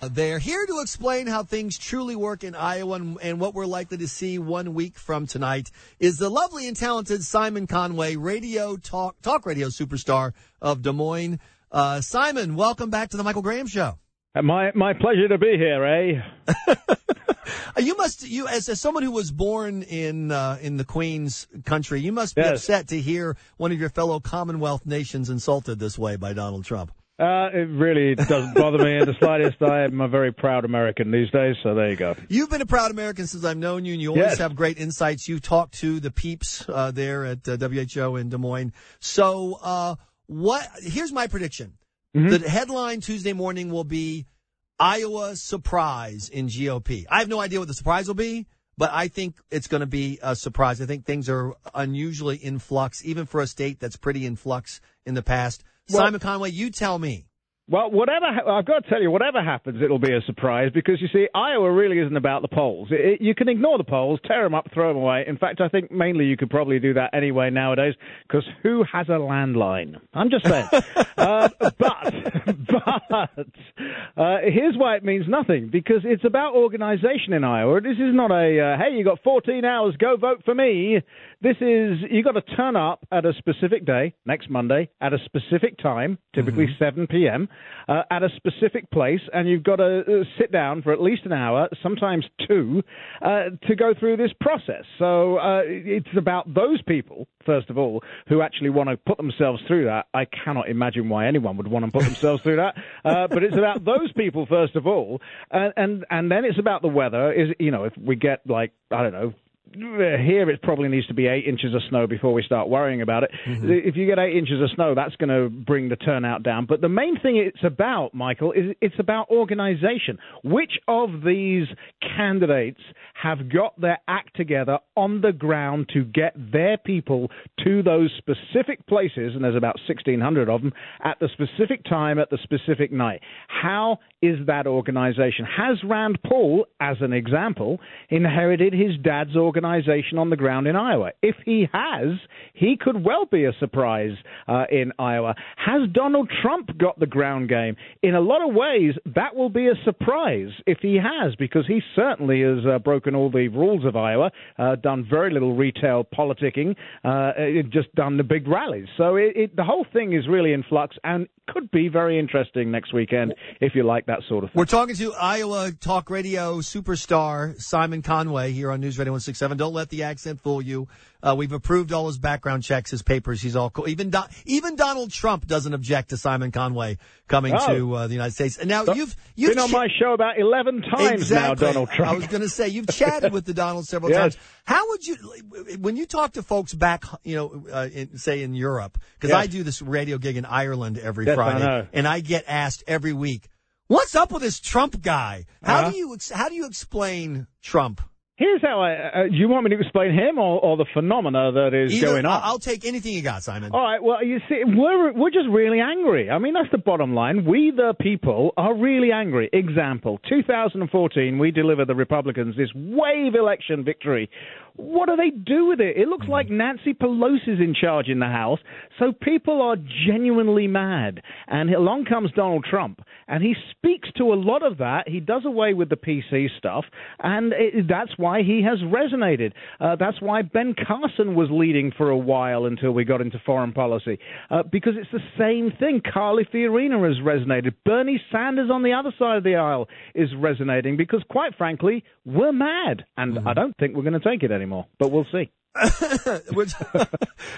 They're here to explain how things truly work in Iowa and, and, what we're likely to see one week from tonight is the lovely and talented Simon Conway, radio talk, talk radio superstar of Des Moines. Uh, Simon, welcome back to the Michael Graham Show. Uh, my my pleasure to be here, eh? you must you as, as someone who was born in uh, in the Queen's country, you must be yes. upset to hear one of your fellow Commonwealth nations insulted this way by Donald Trump. Uh, it really doesn't bother me in the slightest. I am a very proud American these days, so there you go. You've been a proud American since I've known you, and you always yes. have great insights. You talk to the peeps uh, there at uh, WHO in Des Moines. So, uh, what? Here's my prediction: mm-hmm. the headline Tuesday morning will be Iowa surprise in GOP. I have no idea what the surprise will be, but I think it's going to be a surprise. I think things are unusually in flux, even for a state that's pretty in flux in the past. Well, Simon Conway, you tell me. Well, whatever I've got to tell you, whatever happens, it'll be a surprise because you see, Iowa really isn't about the polls. It, you can ignore the polls, tear them up, throw them away. In fact, I think mainly you could probably do that anyway nowadays because who has a landline? I'm just saying. uh, but, but uh, here's why it means nothing because it's about organization in Iowa. This is not a uh, hey, you got 14 hours, go vote for me. This is you got to turn up at a specific day next Monday at a specific time, typically mm-hmm. 7 p.m. Uh, at a specific place, and you've got to uh, sit down for at least an hour, sometimes two, uh, to go through this process. So uh, it's about those people, first of all, who actually want to put themselves through that. I cannot imagine why anyone would want to put themselves through that, uh, but it's about those people first of all, and and and then it's about the weather. Is you know if we get like I don't know here it probably needs to be eight inches of snow before we start worrying about it. Mm-hmm. If you get eight inches of snow, that's going to bring the turnout down. But the main thing it's about, Michael, is it's about organization. Which of these candidates have got their act together on the ground to get their people to those specific places, and there's about 1,600 of them, at the specific time, at the specific night? How is that organization? Has Rand Paul, as an example, inherited his dad's organization? on the ground in Iowa. If he has, he could well be a surprise uh, in Iowa. Has Donald Trump got the ground game? In a lot of ways, that will be a surprise if he has, because he certainly has uh, broken all the rules of Iowa, uh, done very little retail politicking, uh, just done the big rallies. So it, it, the whole thing is really in flux and could be very interesting next weekend if you like that sort of thing. We're talking to Iowa Talk Radio superstar Simon Conway here on News Radio 167. Don't let the accent fool you. Uh, we've approved all his background checks, his papers. He's all cool. Even Do- even Donald Trump doesn't object to Simon Conway coming oh. to uh, the United States. And now you've you've been on ch- my show about eleven times exactly. now, Donald Trump. I was going to say you've chatted with the Donald several yes. times. How would you when you talk to folks back, you know, uh, in, say in Europe? Because yes. I do this radio gig in Ireland every yes, Friday, I and I get asked every week. What's up with this Trump guy? How uh-huh. do you how do you explain Trump? Here's how I. Uh, do you want me to explain him or, or the phenomena that is Either, going on? I'll take anything you got, Simon. All right. Well, you see, we're we're just really angry. I mean, that's the bottom line. We, the people, are really angry. Example: 2014, we delivered the Republicans this wave election victory what do they do with it? It looks like mm. Nancy Pelosi's in charge in the House, so people are genuinely mad. And along comes Donald Trump, and he speaks to a lot of that. He does away with the PC stuff, and it, that's why he has resonated. Uh, that's why Ben Carson was leading for a while until we got into foreign policy, uh, because it's the same thing. Carly Fiorina has resonated. Bernie Sanders on the other side of the aisle is resonating because, quite frankly, we're mad, and mm-hmm. I don't think we're going to take it anymore anymore, but we'll see. Which, but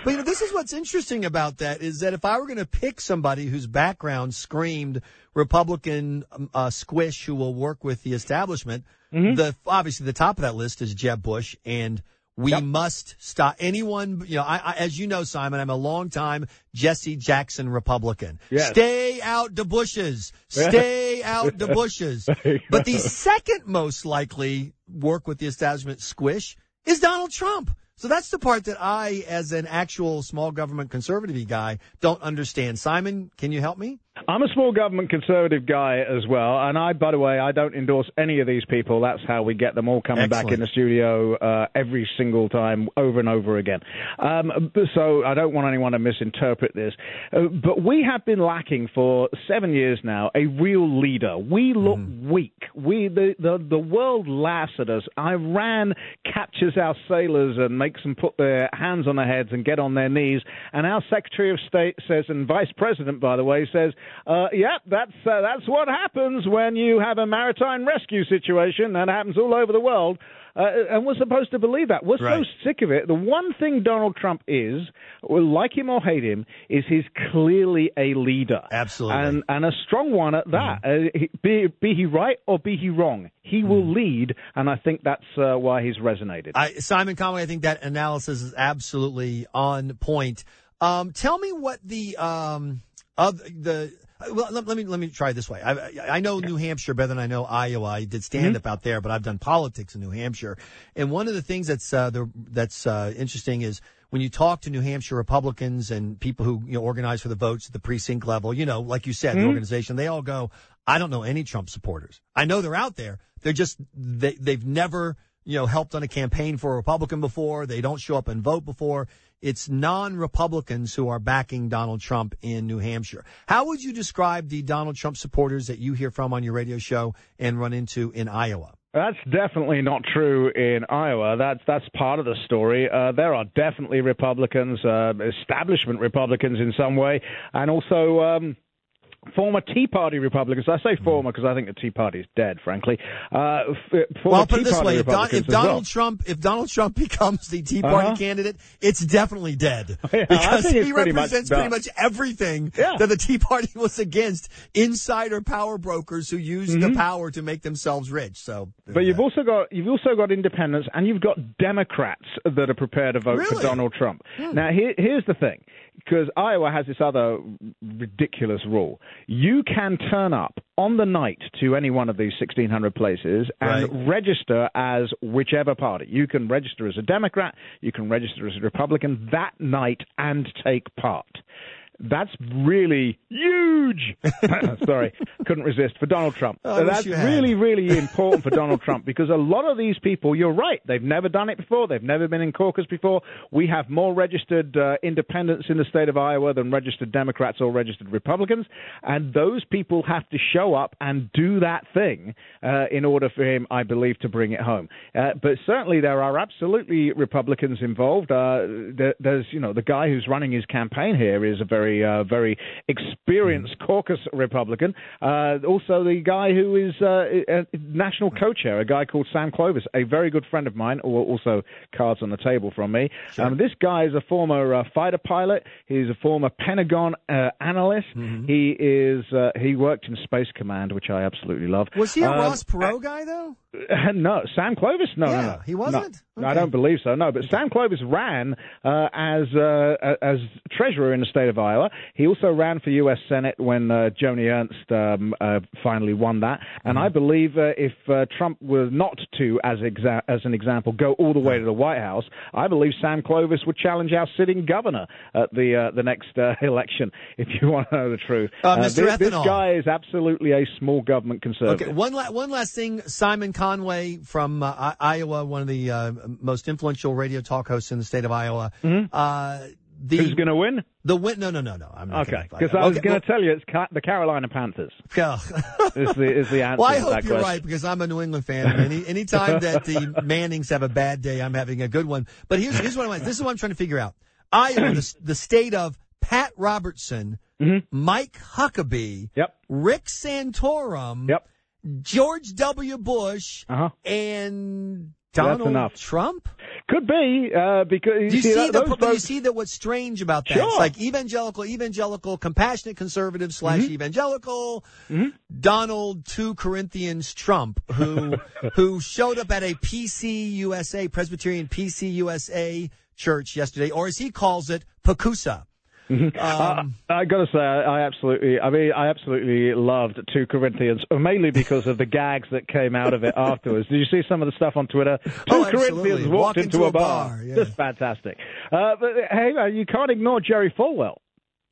you know, this is what's interesting about that is that if I were going to pick somebody whose background screamed Republican um, uh, squish who will work with the establishment, mm-hmm. the obviously the top of that list is Jeb Bush, and we yep. must stop anyone. You know, I, I, as you know, Simon, I'm a long time Jesse Jackson Republican. Yes. Stay out the bushes. Stay out the bushes. but the second most likely work with the establishment squish is Donald Trump. So that's the part that I, as an actual small government conservative guy, don't understand. Simon, can you help me? I'm a small government conservative guy as well, and I, by the way, I don't endorse any of these people. That's how we get them all coming Excellent. back in the studio uh, every single time, over and over again. Um, so I don't want anyone to misinterpret this. Uh, but we have been lacking for seven years now a real leader. We look mm. weak. We the, the the world laughs at us. Iran captures our sailors and makes them put their hands on their heads and get on their knees. And our Secretary of State says, and Vice President, by the way, says uh, yep, that's uh, that's what happens when you have a maritime rescue situation. That happens all over the world. Uh, and we're supposed to believe that. We're right. so sick of it. The one thing Donald Trump is, like him or hate him, is he's clearly a leader. Absolutely. And, and a strong one at that. Mm-hmm. Uh, be, be he right or be he wrong, he mm-hmm. will lead, and I think that's uh, why he's resonated. I, Simon Conway, I think that analysis is absolutely on point. Um, tell me what the um, of the well, let, let, me let me try this way. I, I know New Hampshire better than I know Iowa. I did stand up mm-hmm. out there, but I've done politics in New Hampshire. And one of the things that's uh, the, that's uh, interesting is when you talk to New Hampshire Republicans and people who you know organize for the votes at the precinct level, you know, like you said, mm-hmm. the organization, they all go, "I don't know any Trump supporters. I know they're out there. They're just they they've never." You know, helped on a campaign for a Republican before. They don't show up and vote before it's non-Republicans who are backing Donald Trump in New Hampshire. How would you describe the Donald Trump supporters that you hear from on your radio show and run into in Iowa? That's definitely not true in Iowa. That's that's part of the story. Uh, there are definitely Republicans, uh, establishment Republicans in some way, and also. Um, former Tea Party Republicans. I say former because I think the Tea Party is dead, frankly. Uh, f- well, put it this way: if, Don, if Donald well. Trump, if Donald Trump becomes the Tea Party uh-huh. candidate, it's definitely dead yeah, because he pretty represents much pretty much everything yeah. that the Tea Party was against: insider power brokers who use mm-hmm. the power to make themselves rich. So, but you've also got you've also got independents and you've got Democrats that are prepared to vote really? for Donald Trump. Hmm. Now, here, here's the thing: because Iowa has this other ridiculous rule. You can turn up on the night to any one of these 1,600 places and right. register as whichever party. You can register as a Democrat, you can register as a Republican that night and take part. That's really huge. Sorry, couldn't resist for Donald Trump. Oh, That's really, really important for Donald Trump because a lot of these people, you're right, they've never done it before. They've never been in caucus before. We have more registered uh, independents in the state of Iowa than registered Democrats or registered Republicans, and those people have to show up and do that thing uh, in order for him, I believe, to bring it home. Uh, but certainly there are absolutely Republicans involved. Uh, there, there's, you know, the guy who's running his campaign here is a very very, uh, very experienced mm. caucus Republican. Uh, also, the guy who is uh, a national co-chair, a guy called Sam Clovis, a very good friend of mine, also cards on the table from me. Sure. Um, this guy is a former uh, fighter pilot. He's a former Pentagon uh, analyst. Mm-hmm. He is uh, he worked in Space Command, which I absolutely love. Was he a Ross Perot guy though? no, Sam Clovis. No, yeah, no, no. he wasn't. No, okay. I don't believe so. No, but Sam Clovis ran uh, as uh, as treasurer in the state of Iowa. He also ran for U.S. Senate when uh, Joni Ernst um, uh, finally won that. And mm-hmm. I believe uh, if uh, Trump were not to, as exa- as an example, go all the way to the White House, I believe Sam Clovis would challenge our sitting governor at the the next election. If you want to know the truth, Mr. This, this, guy is absolutely a small government conservative. Okay, one la- one last thing, Simon. Conway from uh, Iowa, one of the uh, most influential radio talk hosts in the state of Iowa. Mm-hmm. The, Who's going to win? The win? No, no, no, no. I'm not okay. Because I was okay, going to well, tell you it's ca- the Carolina Panthers. Yeah. is the is the answer? Well, I hope you're question. right because I'm a New England fan. And any any time that the Mannings have a bad day, I'm having a good one. But here's here's what I'm this is what I'm trying to figure out. Iowa, the, the state of Pat Robertson, mm-hmm. Mike Huckabee, yep. Rick Santorum, yep. George W. Bush uh-huh. and Donald Trump? Could be uh, because you, you see, see that, the, you see that what's strange about that? Sure. It's like evangelical, evangelical, compassionate conservative slash mm-hmm. evangelical. Mm-hmm. Donald two Corinthians Trump, who who showed up at a PCUSA Presbyterian PCUSA church yesterday, or as he calls it, PACUSA. Mm-hmm. Um, I, I got to say, I, I, absolutely, I mean, I absolutely loved 2 Corinthians, mainly because of the gags that came out of it afterwards. Did you see some of the stuff on Twitter? 2 oh, Corinthians walked into, into, a bar. bar yeah. Just fantastic. Uh, but hey, you can't ignore Jerry Falwell,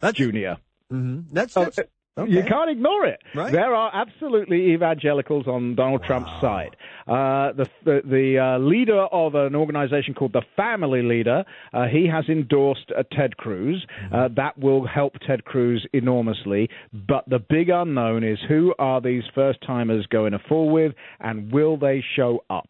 that's, Jr. Mm-hmm. That's, that's, oh, Okay. You can't ignore it. Right. There are absolutely evangelicals on Donald Trump's side. Uh, the the, the uh, leader of an organization called the Family Leader, uh, he has endorsed uh, Ted Cruz. Mm-hmm. Uh, that will help Ted Cruz enormously. But the big unknown is who are these first timers going to fall with, and will they show up?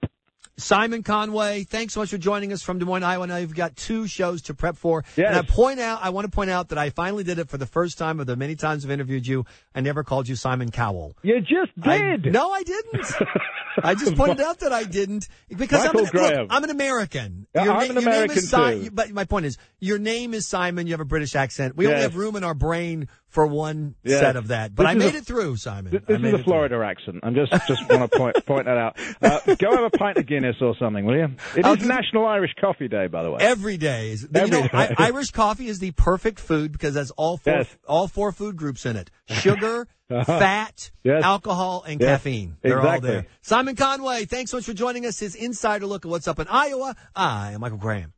Simon Conway, thanks so much for joining us from Des Moines, Iowa. Now you've got two shows to prep for. Yes. And I point out, I want to point out that I finally did it for the first time of the many times I've interviewed you. I never called you Simon Cowell. You just I- did. no, I didn't. I just pointed out that I didn't because Michael I'm an, Graham. look, I'm an American. Your I'm na- an American is Si- too. But my point is, your name is Simon. You have a British accent. We only have room in our brain for one Yes. set of that. But This I made a- it through, Simon. This I is a Florida accent. I'm just just want to point point that out. Uh, go have a pint of Guinness or something, will you? It I'll is National Irish Coffee Day, by the way. through. Every day is. Every you know, day. I, Irish coffee is the perfect food because it has all four Yes. all four food groups in it: sugar, Uh-huh. fat, Yes. alcohol, and Yes. caffeine. They're all there. Simon Conway, thanks so much for joining us. His insider look at what's up in Iowa. I am Michael Graham.